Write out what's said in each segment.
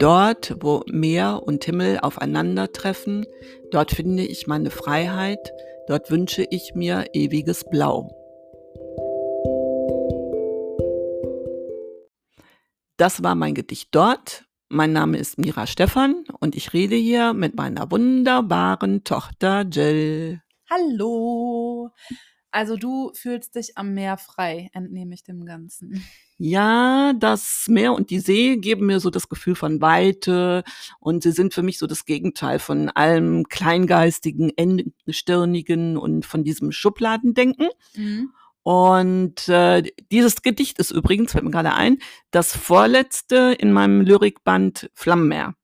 Dort, wo Meer und Himmel aufeinandertreffen, dort finde ich meine Freiheit, dort wünsche ich mir ewiges Blau. Das war mein Gedicht dort. Mein Name ist Mira Stephan und ich rede hier mit meiner wunderbaren Tochter Jill. Hallo. Also du fühlst dich am Meer frei, entnehme ich dem Ganzen. Ja, das Meer und die See geben mir so das Gefühl von Weite und sie sind für mich so das Gegenteil von allem kleingeistigen, engstirnigen und von diesem Schubladendenken. Mhm. Und äh, dieses Gedicht ist übrigens, fällt mir gerade ein, das vorletzte in meinem Lyrikband Flammenmeer.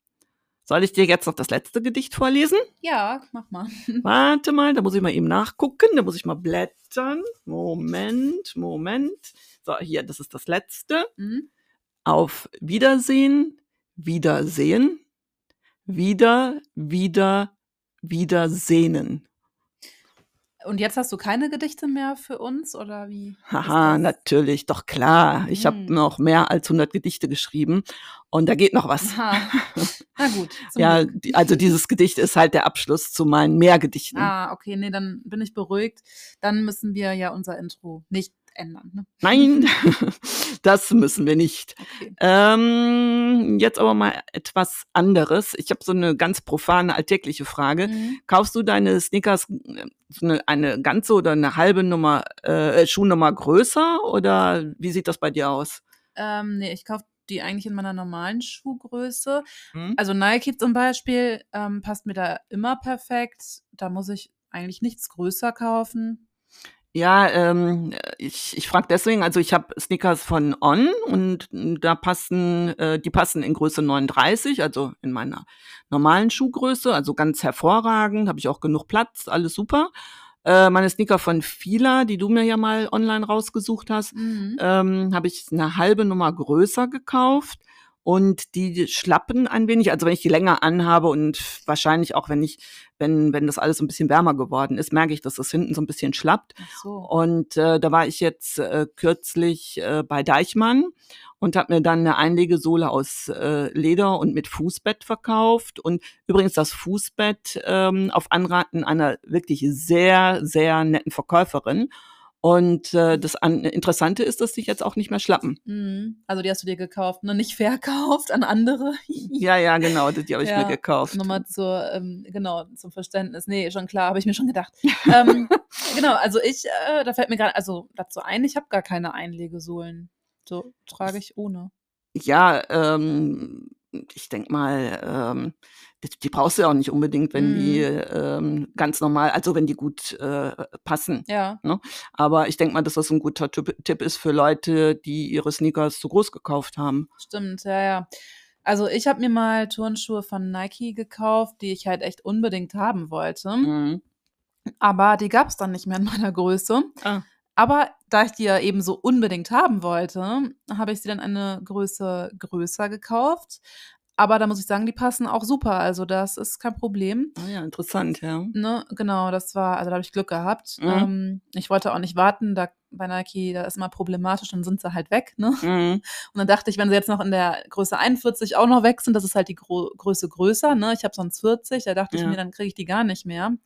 Soll ich dir jetzt noch das letzte Gedicht vorlesen? Ja, mach mal. Warte mal, da muss ich mal eben nachgucken, da muss ich mal blättern. Moment, Moment. So, hier, das ist das letzte. Mhm. Auf Wiedersehen, Wiedersehen, wieder, wieder, Wiedersehnen. Und jetzt hast du keine Gedichte mehr für uns oder wie? Haha, natürlich, doch klar. Ich hm. habe noch mehr als 100 Gedichte geschrieben und da geht noch was. Aha. Na gut. ja, Glück. also dieses Gedicht ist halt der Abschluss zu meinen Mehrgedichten. Ah, okay, nee, dann bin ich beruhigt. Dann müssen wir ja unser Intro nicht ändern. Ne? Nein, das müssen wir nicht. Okay. Ähm, jetzt aber mal etwas anderes. Ich habe so eine ganz profane alltägliche Frage. Mhm. Kaufst du deine Sneakers äh, eine, eine ganze oder eine halbe Nummer äh, Schuhnummer größer oder wie sieht das bei dir aus? Ähm, nee, ich kaufe die eigentlich in meiner normalen Schuhgröße. Mhm. Also Nike zum Beispiel ähm, passt mir da immer perfekt. Da muss ich eigentlich nichts größer kaufen. Ja, ähm, ich, ich frage deswegen, also ich habe Sneakers von On und da passen, äh, die passen in Größe 39, also in meiner normalen Schuhgröße, also ganz hervorragend, habe ich auch genug Platz, alles super. Äh, meine Sneaker von Fila, die du mir ja mal online rausgesucht hast, mhm. ähm, habe ich eine halbe Nummer größer gekauft und die schlappen ein wenig. Also wenn ich die länger anhabe und wahrscheinlich auch wenn ich, wenn, wenn das alles so ein bisschen wärmer geworden ist, merke ich, dass das hinten so ein bisschen schlappt. So. Und äh, da war ich jetzt äh, kürzlich äh, bei Deichmann und habe mir dann eine Einlegesohle aus äh, Leder und mit Fußbett verkauft. Und übrigens das Fußbett ähm, auf Anraten einer wirklich sehr, sehr netten Verkäuferin. Und äh, das an, Interessante ist, dass die jetzt auch nicht mehr schlappen. Mhm. Also die hast du dir gekauft, ne? Nicht verkauft an andere. ja, ja, genau, die, habe ich ja, mir gekauft. Nochmal zur, ähm, genau, zum Verständnis. Nee, schon klar, habe ich mir schon gedacht. ähm, genau, also ich, äh, da fällt mir gerade, also dazu ein, ich habe gar keine Einlegesohlen. So trage ich ohne. Ja, ähm, ich denke mal, ähm, die, brauchst du ja auch nicht unbedingt, wenn mm. die mhm. ähm, ganz normal, also wenn die gut äh, passen. Ja. Ne? Aber ich denke mal, dass das ein guter Tipp ist für Leute, die ihre Sneakers zu groß gekauft haben. Stimmt, ja, ja. Also ich habe mir mal Turnschuhe von Nike gekauft, die ich halt echt unbedingt haben wollte. Mm. Aber die gab es dann nicht mehr in meiner Größe. Ah. Aber da ich die ja eben so unbedingt haben wollte, habe ich sie dann eine Größe größer gekauft. Aber da muss ich sagen, die passen auch super. Also das ist kein Problem. Ah ja, interessant, ja. Ne, genau, das war, also da habe ich Glück gehabt. Mhm. Ähm, ich wollte auch nicht warten, da bei Nike, da ist immer problematisch, dann sind sie halt weg, ne? Mhm. Und dann dachte ich, wenn sie jetzt noch in der Größe 41 auch noch weg sind, das ist halt die Gro Größe größer, ne? Ich habe sonst 40, da dachte ja. ich mir, dann kriege ich die gar nicht mehr. Also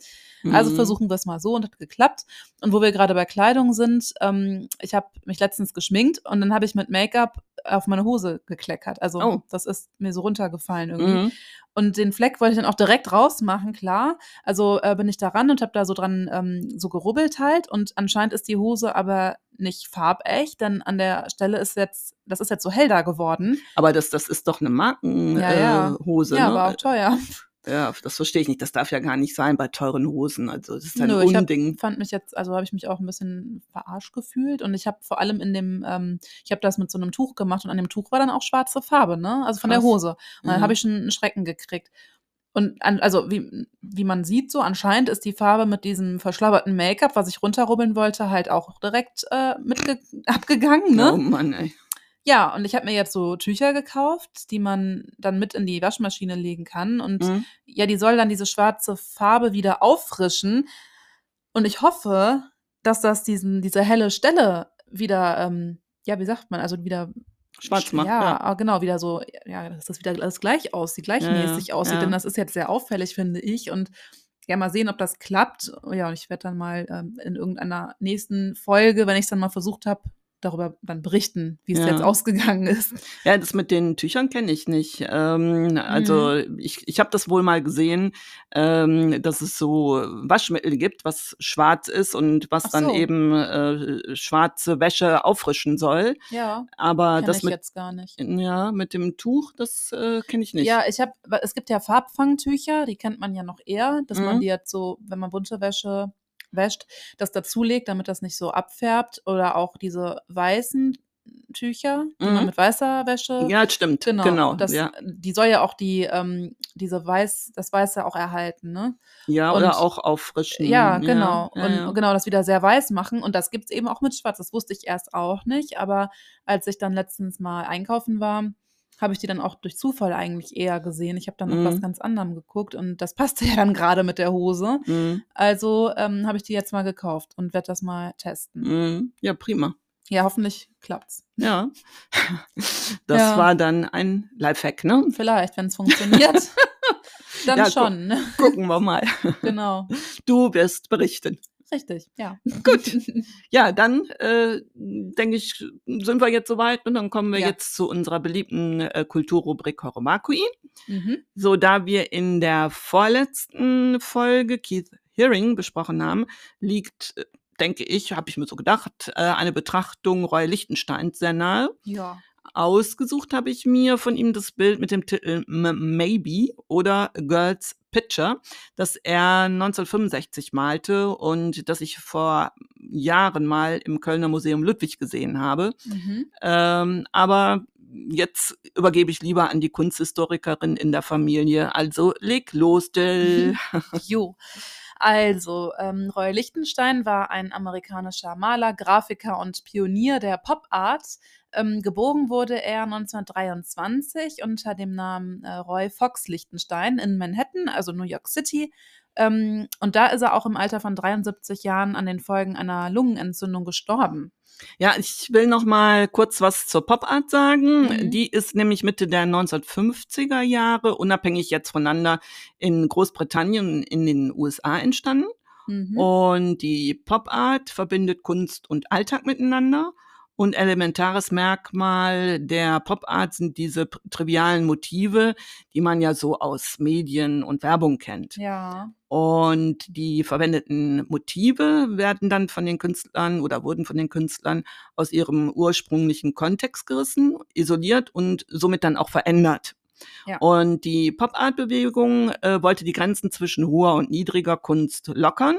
mhm. Also versuchen wir es mal so und hat geklappt. Und wo wir gerade bei Kleidung sind, ähm, ich habe mich letztens geschminkt und dann habe ich mit Make-up auf meine Hose gekleckert. Also oh. das ist mir so runtergefallen irgendwie. Mhm. Und den Fleck wollte ich dann auch direkt rausmachen, klar. Also äh, bin ich da ran und habe da so dran ähm, so gerubbelt halt. Und anscheinend ist die Hose aber nicht farbecht, denn an der Stelle ist jetzt, das ist jetzt so hell da geworden. Aber das, das ist doch eine Markenhose. Ja, ja. Äh, Hose, ja, ne? aber auch teuer. Ja, das verstehe ich nicht. Das darf ja gar nicht sein bei teuren Hosen. Also das ist ein Nö, Unding. Ich fand mich jetzt, also habe ich mich auch ein bisschen verarscht gefühlt und ich habe vor allem in dem, ähm, ich habe das mit so einem Tuch gemacht und an dem Tuch war dann auch schwarze Farbe, ne? Also von Krass. der Hose. Und dann mhm. habe ich schon einen Schrecken gekriegt. Und an, also wie, wie man sieht, so anscheinend ist die Farbe mit diesem verschlabberten Make-up, was ich runterrubbeln wollte, halt auch direkt äh, mitge abgegangen, ne? Oh Mann, ey. Ja, und ich habe mir jetzt so Tücher gekauft, die man dann mit in die Waschmaschine legen kann. Und mhm. ja, die soll dann diese schwarze Farbe wieder auffrischen. Und ich hoffe, dass das diesen, diese helle Stelle wieder, ähm, ja, wie sagt man, also wieder schwarz macht. Ja, Ja, ah, genau, wieder so, ja, dass das wieder alles gleich aussieht, gleichmäßig ja, aussieht, ja. denn das ist jetzt sehr auffällig, finde ich. Und ja, mal sehen, ob das klappt. Ja, und ich werde dann mal ähm, in irgendeiner nächsten Folge, wenn ich es dann mal versucht habe, darüber dann berichten, wie es Ja. jetzt ausgegangen ist. Ja, das mit den Tüchern kenne ich nicht. Ähm, also ich, ich habe das wohl mal gesehen, ähm, dass es so Waschmittel gibt, was schwarz ist und was Ach dann so. eben äh, schwarze Wäsche auffrischen soll. Ja, Aber das ich mit jetzt gar nicht. ja mit dem Tuch, das äh, kenne ich nicht. Ja, ich habe, es gibt ja Farbfangtücher, die kennt man ja noch eher, dass man Mhm. die jetzt so, wenn man bunte Wäsche wäscht, das dazulegt, damit das nicht so abfärbt. Oder auch diese weißen Tücher, die man Mhm. mit weißer Wäsche. Ja, stimmt. Genau, Genau. das, ja. die soll ja auch die, ähm, diese Weiß, das Weiße auch erhalten, ne? ja, und- oder auch auffrischen. Ja, genau. Ja, und ja. genau, das wieder sehr weiß machen. Und das gibt's eben auch mit Schwarz. Das wusste ich erst auch nicht. Aber als ich dann letztens mal einkaufen war, habe ich die dann auch durch Zufall eigentlich eher gesehen. Ich habe dann Mhm. auf was ganz anderem geguckt und das passte ja dann gerade mit der Hose. Mhm. Also ähm, habe ich die jetzt mal gekauft und werde das mal testen. Mhm. Ja, prima. Ja, hoffentlich klappt's. Ja. Das Ja. war dann ein Lifehack, ne? Vielleicht, wenn es funktioniert, dann Ja, gu- schon. Ne? Gucken wir mal. Genau. Du wirst berichten. Richtig, ja. Gut. Ja, dann äh, denke ich, sind wir jetzt soweit und dann kommen wir Ja. jetzt zu unserer beliebten äh, Kulturrubrik Horomakui. mhm. So, da wir in der vorletzten Folge Keith Hearing besprochen haben, liegt, äh, denke ich, habe ich mir so gedacht, äh, eine Betrachtung Roy Lichtensteins sehr nahe. Ja. Ausgesucht habe ich mir von ihm das Bild mit dem Titel Maybe oder Girl's Picture, das er 1965 malte und das ich vor Jahren mal im Kölner Museum Ludwig gesehen habe. Mhm. Ähm, aber jetzt übergebe ich lieber an die Kunsthistorikerin in der Familie. Also leg los, Jill. Jo. Also, ähm, Roy Lichtenstein war ein amerikanischer Maler, Grafiker und Pionier der Pop Art. Ähm, geboren wurde er 1923 unter dem Namen äh, Roy Fox Lichtenstein in Manhattan, also New York City. Ähm, und da ist er auch im Alter von 73 Jahren an den Folgen einer Lungenentzündung gestorben. Ja, ich will noch mal kurz was zur Pop-Art sagen. Mhm. Die ist nämlich Mitte der 1950er Jahre, unabhängig jetzt voneinander, in Großbritannien und in den USA entstanden. Mhm. Und die Pop-Art verbindet Kunst und Alltag miteinander. Und elementares Merkmal der Pop-Art sind diese trivialen Motive, die man ja so aus Medien und Werbung kennt. Ja. Und die verwendeten Motive werden dann von den Künstlern oder wurden von den Künstlern aus ihrem ursprünglichen Kontext gerissen, isoliert und somit dann auch verändert. Ja. Und die Pop-Art-Bewegung äh, wollte die Grenzen zwischen hoher und niedriger Kunst lockern.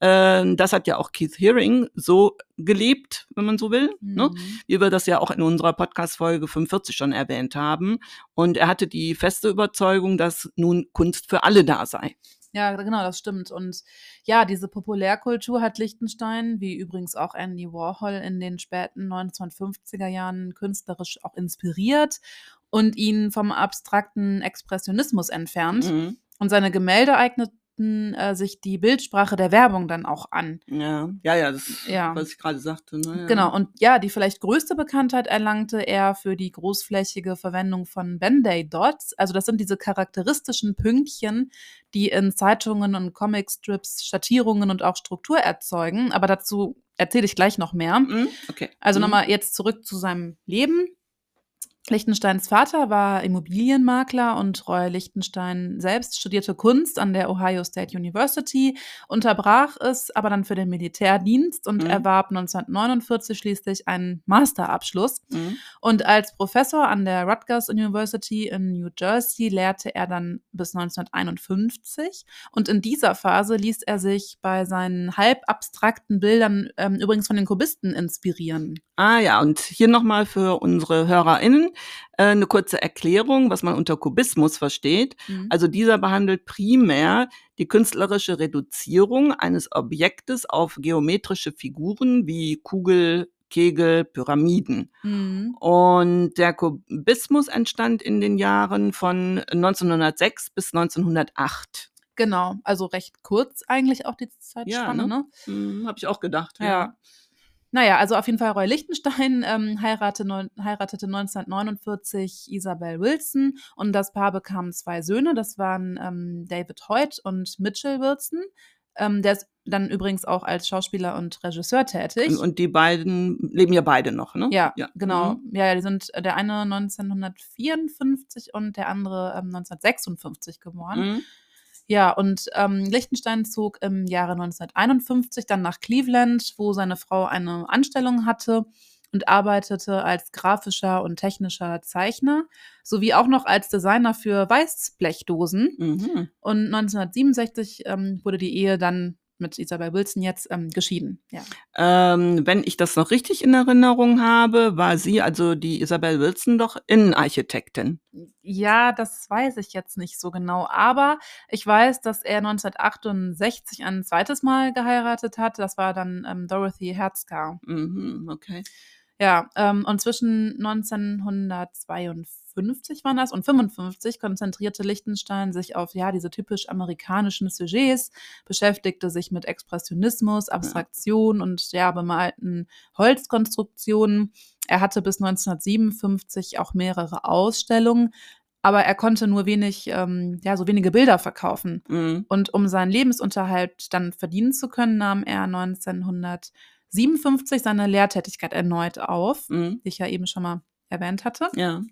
Ähm, das hat ja auch Keith Haring so gelebt, wenn man so will. Ne? Mhm. wie wir das ja auch in unserer Podcast-Folge 45 schon erwähnt haben. Und er hatte die feste Überzeugung, dass nun Kunst für alle da sei. Ja, genau, das stimmt. Und ja, diese Populärkultur hat Liechtenstein, wie übrigens auch Andy Warhol in den späten 1950er Jahren künstlerisch auch inspiriert und ihn vom abstrakten Expressionismus entfernt. Mhm. Und seine Gemälde eigneten äh, sich die Bildsprache der Werbung dann auch an. Ja, ja, ja, das ist, Ja. was ich gerade sagte. Ne? Ja. Genau, und ja, die vielleicht größte Bekanntheit erlangte er für die großflächige Verwendung von Band-Aid-Dots. Also das sind diese charakteristischen Pünktchen, die in Zeitungen und Comicstrips Schattierungen und auch Struktur erzeugen. Aber dazu erzähle ich gleich noch mehr. Mhm, Okay. Also Mhm. nochmal jetzt zurück zu seinem Leben. Lichtensteins Vater war Immobilienmakler und Roy Lichtenstein selbst studierte Kunst an der Ohio State University, unterbrach es aber dann für den Militärdienst und Mhm. erwarb 1949 schließlich einen Masterabschluss. Mhm. Und als Professor an der Rutgers University in New Jersey lehrte er dann bis 1951. Und in dieser Phase ließ er sich bei seinen halb abstrakten Bildern ähm, übrigens von den Kubisten inspirieren. Ah ja, und hier nochmal für unsere HörerInnen äh, eine kurze Erklärung, was man unter Kubismus versteht. Mhm. Also dieser behandelt primär die künstlerische Reduzierung eines Objektes auf geometrische Figuren wie Kugel, Kegel, Pyramiden. Mhm. Und der Kubismus entstand in den Jahren von 1906 bis 1908. Genau, also recht kurz eigentlich auch die Zeitspanne, Ja, ne? Hm, Habe ich auch gedacht. Ja. Naja, also auf jeden Fall Roy Lichtenstein ähm, heiratete, neun, heiratete 1949 Isabel Wilson und das Paar bekam zwei Söhne. Das waren ähm, David Hoyt und Mitchell Wilson. Ähm, der ist dann übrigens auch als Schauspieler und Regisseur tätig. Und, und die beiden leben ja beide noch, ne? Ja, ja. genau. Mhm. Ja, die sind der eine 1954 und der andere ähm, 1956 geboren. Mhm. Ja, und ähm, Lichtenstein zog im Jahre 1951 dann nach Cleveland, wo seine Frau eine Anstellung hatte und arbeitete als grafischer und technischer Zeichner sowie auch noch als Designer für Weißblechdosen. Mhm. Und 1967 ähm, wurde die Ehe dann mit Isabel Wilson jetzt ähm, geschieden. Ja. Ähm, wenn ich das noch richtig in Erinnerung habe, war sie, also die Isabel Wilson, doch Innenarchitektin. Ja, das weiß ich jetzt nicht so genau. Aber ich weiß, dass er 1968 ein zweites Mal geheiratet hat. Das war dann ähm, Dorothy Herzgar. Mhm, okay. Ja, ähm, und zwischen 1952 waren das und 55 konzentrierte Lichtenstein sich auf ja diese typisch amerikanischen Sujets, beschäftigte sich mit Expressionismus, Abstraktion ja. und ja bemalten Holzkonstruktionen. Er hatte bis 1957 auch mehrere Ausstellungen, aber er konnte nur wenig, ähm, ja, so wenige Bilder verkaufen. Mhm. Und um seinen Lebensunterhalt dann verdienen zu können, nahm er 1900 57 seine Lehrtätigkeit erneut auf, mhm. die ich ja eben schon mal erwähnt hatte. Ja.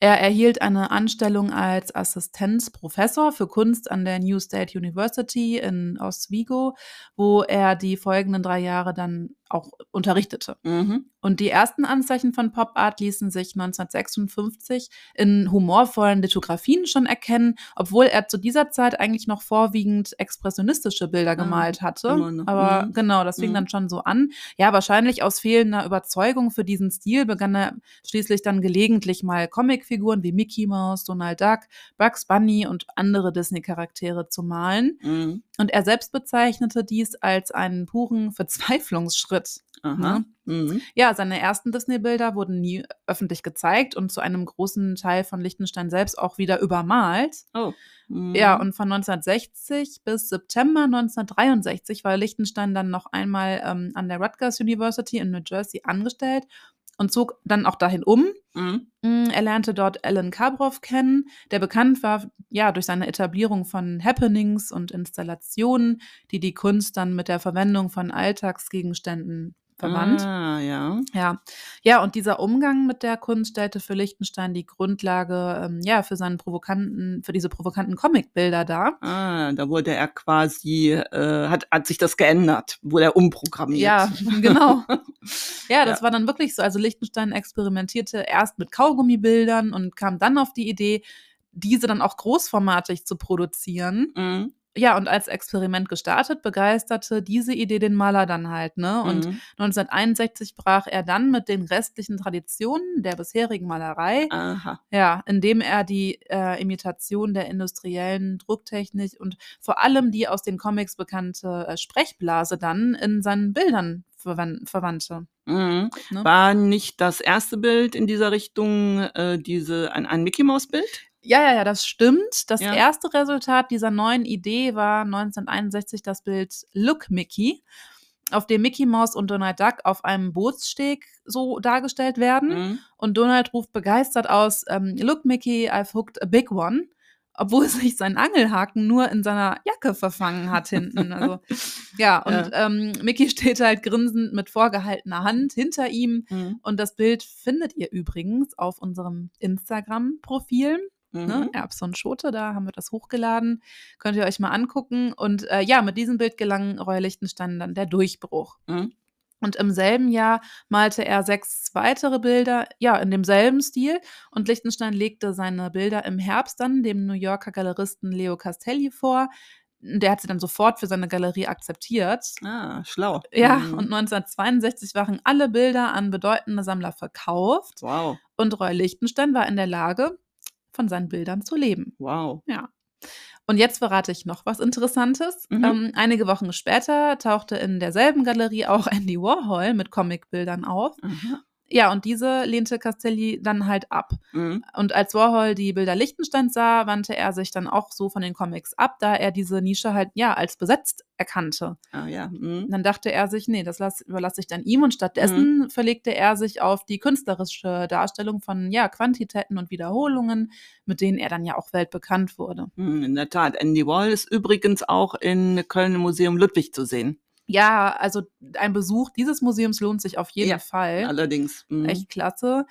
Er erhielt eine Anstellung als Assistenzprofessor für Kunst an der New State University in Oswego, wo er die folgenden drei Jahre dann auch unterrichtete. Mhm. Und die ersten Anzeichen von Pop Art ließen sich 1956 in humorvollen Lithografien schon erkennen, obwohl er zu dieser Zeit eigentlich noch vorwiegend expressionistische Bilder ah, gemalt hatte. Aber mhm. genau, das fing mhm. dann schon so an. Ja, wahrscheinlich aus fehlender Überzeugung für diesen Stil begann er schließlich dann gelegentlich mal Comicfiguren wie Mickey Mouse, Donald Duck, Bugs Bunny und andere Disney-Charaktere zu malen. Mhm. Und er selbst bezeichnete dies als einen puren Verzweiflungsschritt. Aha. Ne? Mhm. Ja, seine ersten Disney-Bilder wurden nie öffentlich gezeigt und zu einem großen Teil von Liechtenstein selbst auch wieder übermalt. Oh. Mhm. Ja, und von 1960 bis September 1963 war Liechtenstein dann noch einmal ähm, an der Rutgers University in New Jersey angestellt und zog dann auch dahin um. Mhm. Mm, er lernte dort Alan Kabrow kennen, der bekannt war ja durch seine Etablierung von Happenings und Installationen, die die Kunst dann mit der Verwendung von Alltagsgegenständen verwandt. Ah, ja. Ja. Ja, und dieser Umgang mit der Kunst stellte für Lichtenstein die Grundlage, ähm, ja, für seinen provokanten, für diese provokanten Comicbilder dar. Ah, da wurde er quasi, äh, hat, hat sich das geändert, wurde er umprogrammiert. Ja, genau. ja, das ja. war dann wirklich so. Also Lichtenstein experimentierte erst mit Kaugummibildern und kam dann auf die Idee, diese dann auch großformatig zu produzieren. Mhm ja, und als Experiment gestartet, begeisterte diese Idee den Maler dann halt, ne? Und mhm. 1961 brach er dann mit den restlichen Traditionen der bisherigen Malerei, Aha. ja, indem er die äh, Imitation der industriellen Drucktechnik und vor allem die aus den Comics bekannte äh, Sprechblase dann in seinen Bildern verwandte. Mhm. Ne? War nicht das erste Bild in dieser Richtung äh, diese ein, ein Mickey Maus Bild? Ja, ja, ja, das stimmt. Das ja. erste Resultat dieser neuen Idee war 1961 das Bild Look Mickey, auf dem Mickey Mouse und Donald Duck auf einem Bootssteg so dargestellt werden. Mhm. Und Donald ruft begeistert aus, ähm, Look Mickey, I've hooked a big one. Obwohl sich sein Angelhaken nur in seiner Jacke verfangen hat hinten. Also, ja, und ja. Ähm, Mickey steht halt grinsend mit vorgehaltener Hand hinter ihm. Mhm. Und das Bild findet ihr übrigens auf unserem Instagram-Profil. Ne? Mhm. Ne? Erbse und Schote, da haben wir das hochgeladen. Könnt ihr euch mal angucken. Und äh, ja, mit diesem Bild gelang Roy Lichtenstein dann der Durchbruch. Mhm. Und im selben Jahr malte er sechs weitere Bilder, ja, in demselben Stil. Und Lichtenstein legte seine Bilder im Herbst dann dem New Yorker Galeristen Leo Castelli vor. Der hat sie dann sofort für seine Galerie akzeptiert. Ah, schlau. Ja, mhm. und 1962 waren alle Bilder an bedeutende Sammler verkauft. Wow. Und Roy Lichtenstein war in der Lage, von seinen Bildern zu leben. Wow. Ja. Und jetzt verrate ich noch was Interessantes. Mhm. Ähm, einige Wochen später tauchte in derselben Galerie auch Andy Warhol mit Comicbildern auf. Mhm. Ja, und diese lehnte Castelli dann halt ab. Mhm. Und als Warhol die Bilder Lichtensteins sah, wandte er sich dann auch so von den Comics ab, da er diese Nische halt ja als besetzt erkannte. Ah ja. Mhm. Dann dachte er sich, nee, das lass, überlasse ich dann ihm und stattdessen mhm. verlegte er sich auf die künstlerische Darstellung von ja, Quantitäten und Wiederholungen, mit denen er dann ja auch weltbekannt wurde. Mhm, in der Tat. Andy Wall ist übrigens auch in Köln im Museum Ludwig zu sehen. Ja, also ein Besuch dieses Museums lohnt sich auf jeden ja, Fall. Allerdings. Mhm. Echt klasse.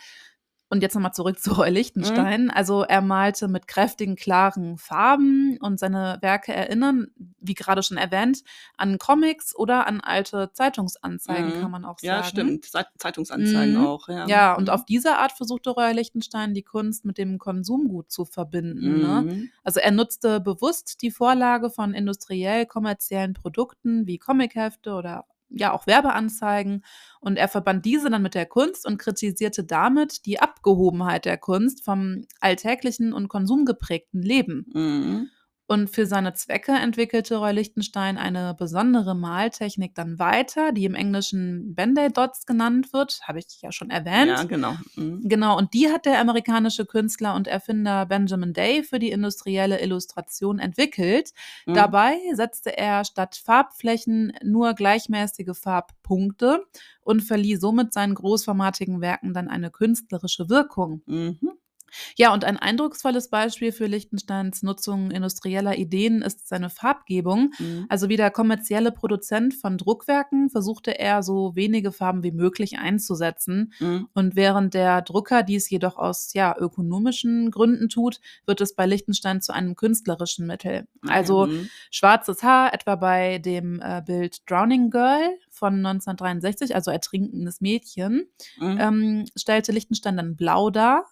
Und jetzt nochmal zurück zu Roy Lichtenstein. Mhm. Also er malte mit kräftigen, klaren Farben und seine Werke erinnern, wie gerade schon erwähnt, an Comics oder an alte Zeitungsanzeigen, mhm. kann man auch sagen. Ja, stimmt. Zeitungsanzeigen mhm. auch. Ja, ja und mhm. auf diese Art versuchte Roy Lichtenstein die Kunst mit dem Konsumgut zu verbinden. Ne? Mhm. Also er nutzte bewusst die Vorlage von industriell kommerziellen Produkten wie Comichefte oder ja auch Werbeanzeigen und er verband diese dann mit der Kunst und kritisierte damit die Abgehobenheit der Kunst vom alltäglichen und konsumgeprägten Leben. Mhm. Und für seine Zwecke entwickelte Roy Lichtenstein eine besondere Maltechnik dann weiter, die im Englischen Band-Aid Dots genannt wird, habe ich ja schon erwähnt. Ja, genau. Mhm. Genau, und die hat der amerikanische Künstler und Erfinder Benjamin Day für die industrielle Illustration entwickelt. Mhm. Dabei setzte er statt Farbflächen nur gleichmäßige Farbpunkte und verlieh somit seinen großformatigen Werken dann eine künstlerische Wirkung. Mhm. Ja, und ein eindrucksvolles Beispiel für Lichtensteins Nutzung industrieller Ideen ist seine Farbgebung. Mhm. Also wie der kommerzielle Produzent von Druckwerken versuchte er so wenige Farben wie möglich einzusetzen. Mhm. Und während der Drucker dies jedoch aus ja, ökonomischen Gründen tut, wird es bei Lichtenstein zu einem künstlerischen Mittel. Also mhm. schwarzes Haar, etwa bei dem äh, Bild Drowning Girl von 1963, also ertrinkendes Mädchen, mhm. ähm, stellte Lichtenstein dann blau dar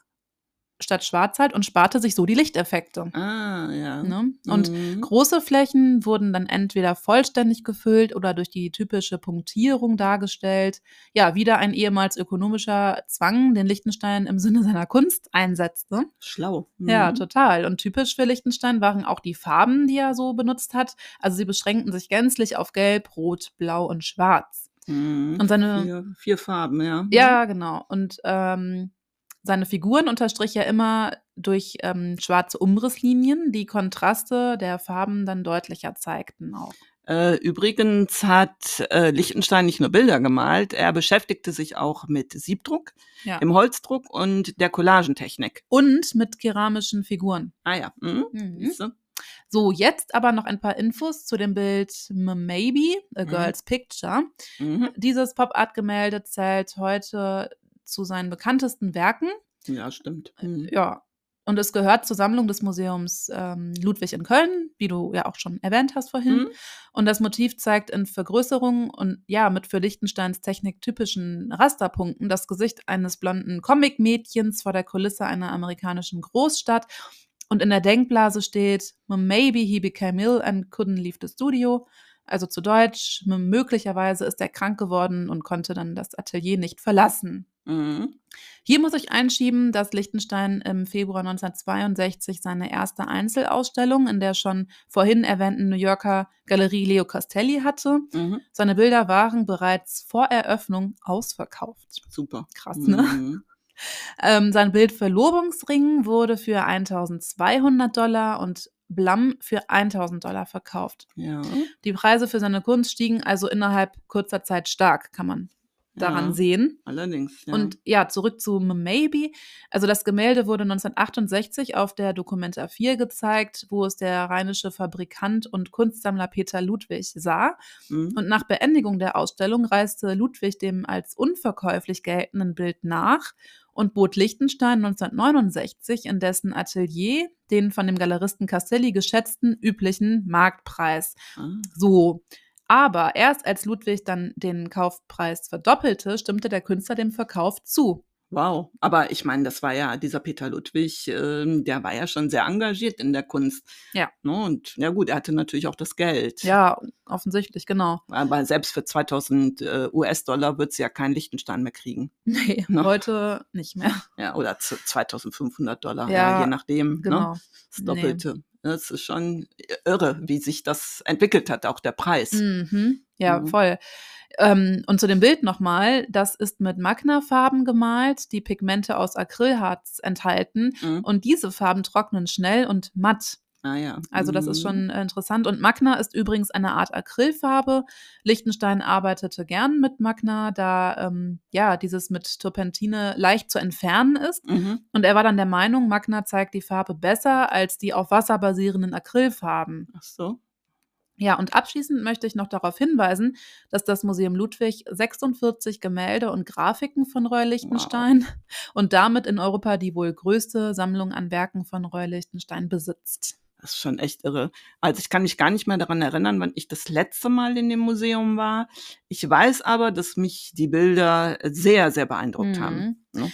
statt schwarz halt und sparte sich so die Lichteffekte. Ah, ja. Ne? Und mhm. große Flächen wurden dann entweder vollständig gefüllt oder durch die typische Punktierung dargestellt. Ja, wieder ein ehemals ökonomischer Zwang, den Lichtenstein im Sinne seiner Kunst einsetzte. Schlau. Mhm. Ja, total. Und typisch für Lichtenstein waren auch die Farben, die er so benutzt hat. Also sie beschränkten sich gänzlich auf Gelb, Rot, Blau und Schwarz. Mhm. Und seine vier, vier Farben, ja. Ja, genau. Und ähm, seine Figuren unterstrich er immer durch ähm, schwarze Umrisslinien, die Kontraste der Farben dann deutlicher zeigten auch. Äh, übrigens hat äh, Lichtenstein nicht nur Bilder gemalt, er beschäftigte sich auch mit Siebdruck, ja. im Holzdruck und der Collagentechnik. Und mit keramischen Figuren. Ah ja. Mhm. Mhm. So, jetzt aber noch ein paar Infos zu dem Bild Maybe, A mhm. Girl's mhm. Picture. Dieses Pop-Art-Gemälde zählt heute zu seinen bekanntesten Werken. Ja, stimmt. Äh, mhm. Ja. Und es gehört zur Sammlung des Museums ähm, Ludwig in Köln, wie du ja auch schon erwähnt hast vorhin. Mhm. Und das Motiv zeigt in Vergrößerung und ja, mit für Lichtensteins Technik typischen Rasterpunkten das Gesicht eines blonden Comic-Mädchens vor der Kulisse einer amerikanischen Großstadt. Und in der Denkblase steht, maybe he became ill and couldn't leave the studio. Also zu Deutsch, möglicherweise ist er krank geworden und konnte dann das Atelier nicht verlassen. Mhm. Hier muss ich einschieben, dass Lichtenstein im Februar 1962 seine erste Einzelausstellung in der schon vorhin erwähnten New Yorker Galerie Leo Castelli hatte. Mhm. Seine Bilder waren bereits vor Eröffnung ausverkauft. Super. Krass, ne? Mhm. Ähm, sein Bild Verlobungsring wurde für 1200 Dollar und Blam für 1000 Dollar verkauft. Ja. Die Preise für seine Kunst stiegen also innerhalb kurzer Zeit stark, kann man daran ja, sehen. Allerdings. Ja. Und ja, zurück zu Maybe. Also das Gemälde wurde 1968 auf der Documenta 4 gezeigt, wo es der rheinische Fabrikant und Kunstsammler Peter Ludwig sah. Mhm. Und nach Beendigung der Ausstellung reiste Ludwig dem als unverkäuflich geltenden Bild nach und bot Lichtenstein 1969 in dessen Atelier den von dem Galeristen Castelli geschätzten üblichen Marktpreis. Mhm. So. Aber erst als Ludwig dann den Kaufpreis verdoppelte, stimmte der Künstler dem Verkauf zu. Wow, aber ich meine, das war ja dieser Peter Ludwig, äh, der war ja schon sehr engagiert in der Kunst. Ja. Ne? Und ja gut, er hatte natürlich auch das Geld. Ja, offensichtlich, genau. Aber selbst für 2000 äh, US-Dollar wird sie ja keinen Lichtenstein mehr kriegen. Nee, ne? heute nicht mehr. Ja, oder 2500 Dollar, ja, ja je nachdem. Ne? Genau. Ne? Das Doppelte. Nee. Es ist schon irre, wie sich das entwickelt hat, auch der Preis. Mhm. Ja, mhm. voll. Ähm, und zu dem Bild nochmal, das ist mit Magna-Farben gemalt, die Pigmente aus Acrylharz enthalten. Mhm. Und diese Farben trocknen schnell und matt. Ah ja. Also das ist mhm. schon äh, interessant. Und Magna ist übrigens eine Art Acrylfarbe. Liechtenstein arbeitete gern mit Magna, da ähm, ja dieses mit Turpentine leicht zu entfernen ist. Mhm. Und er war dann der Meinung, Magna zeigt die Farbe besser als die auf Wasser basierenden Acrylfarben. Ach so. Ja, und abschließend möchte ich noch darauf hinweisen, dass das Museum Ludwig 46 Gemälde und Grafiken von Roy Lichtenstein wow. und damit in Europa die wohl größte Sammlung an Werken von Roy Lichtenstein besitzt. Das ist schon echt irre. Also ich kann mich gar nicht mehr daran erinnern, wann ich das letzte Mal in dem Museum war. Ich weiß aber, dass mich die Bilder sehr, sehr beeindruckt mhm. haben. Ne?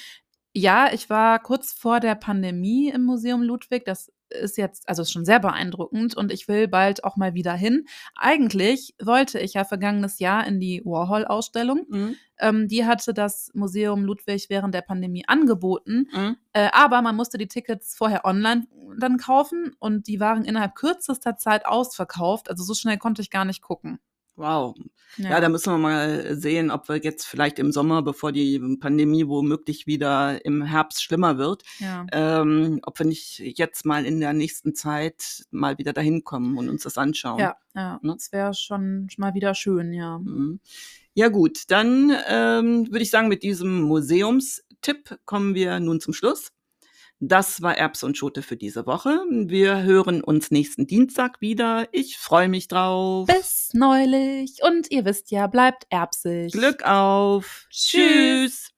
Ja, ich war kurz vor der Pandemie im Museum Ludwig. Das ist jetzt, also ist schon sehr beeindruckend und ich will bald auch mal wieder hin. Eigentlich wollte ich ja vergangenes Jahr in die Warhol-Ausstellung. Mhm. Ähm, die hatte das Museum Ludwig während der Pandemie angeboten, mhm. äh, aber man musste die Tickets vorher online dann kaufen und die waren innerhalb kürzester Zeit ausverkauft. Also so schnell konnte ich gar nicht gucken. Wow. Ja. ja. da müssen wir mal sehen, ob wir jetzt vielleicht im Sommer, bevor die Pandemie womöglich wieder im Herbst schlimmer wird, ja. ähm, ob wir nicht jetzt mal in der nächsten Zeit mal wieder dahin kommen und uns das anschauen. Ja, ja. Ne? das wäre schon, mal wieder schön, ja. Mhm. Ja gut, dann ähm, würde ich sagen, mit diesem Museumstipp kommen wir nun zum Schluss. Das war Erbs und Schote für diese Woche. Wir hören uns nächsten Dienstag wieder. Ich freue mich drauf. Bis neulich. Und ihr wisst ja, bleibt erbsig. Glück auf. Tschüss.